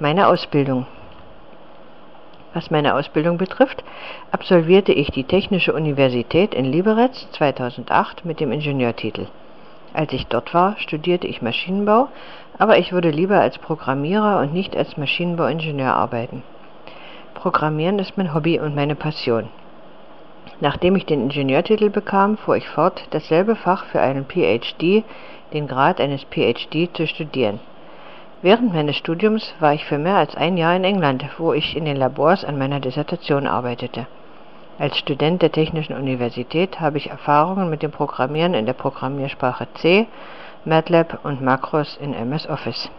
Meine Ausbildung. Was meine Ausbildung betrifft, absolvierte ich die Technische Universität in Liberec 2008 mit dem Ingenieurtitel. Als ich dort war, studierte ich Maschinenbau, aber ich würde lieber als Programmierer und nicht als Maschinenbauingenieur arbeiten. Programmieren ist mein Hobby und meine Passion. Nachdem ich den Ingenieurtitel bekam, fuhr ich fort, dasselbe Fach für einen PhD, den Grad eines PhD, zu studieren. Während meines Studiums war ich für mehr als ein Jahr in England, wo ich in den Labors an meiner Dissertation arbeitete. Als Student der Technischen Universität habe ich Erfahrungen mit dem Programmieren in der Programmiersprache C, MATLAB und Makros in MS Office.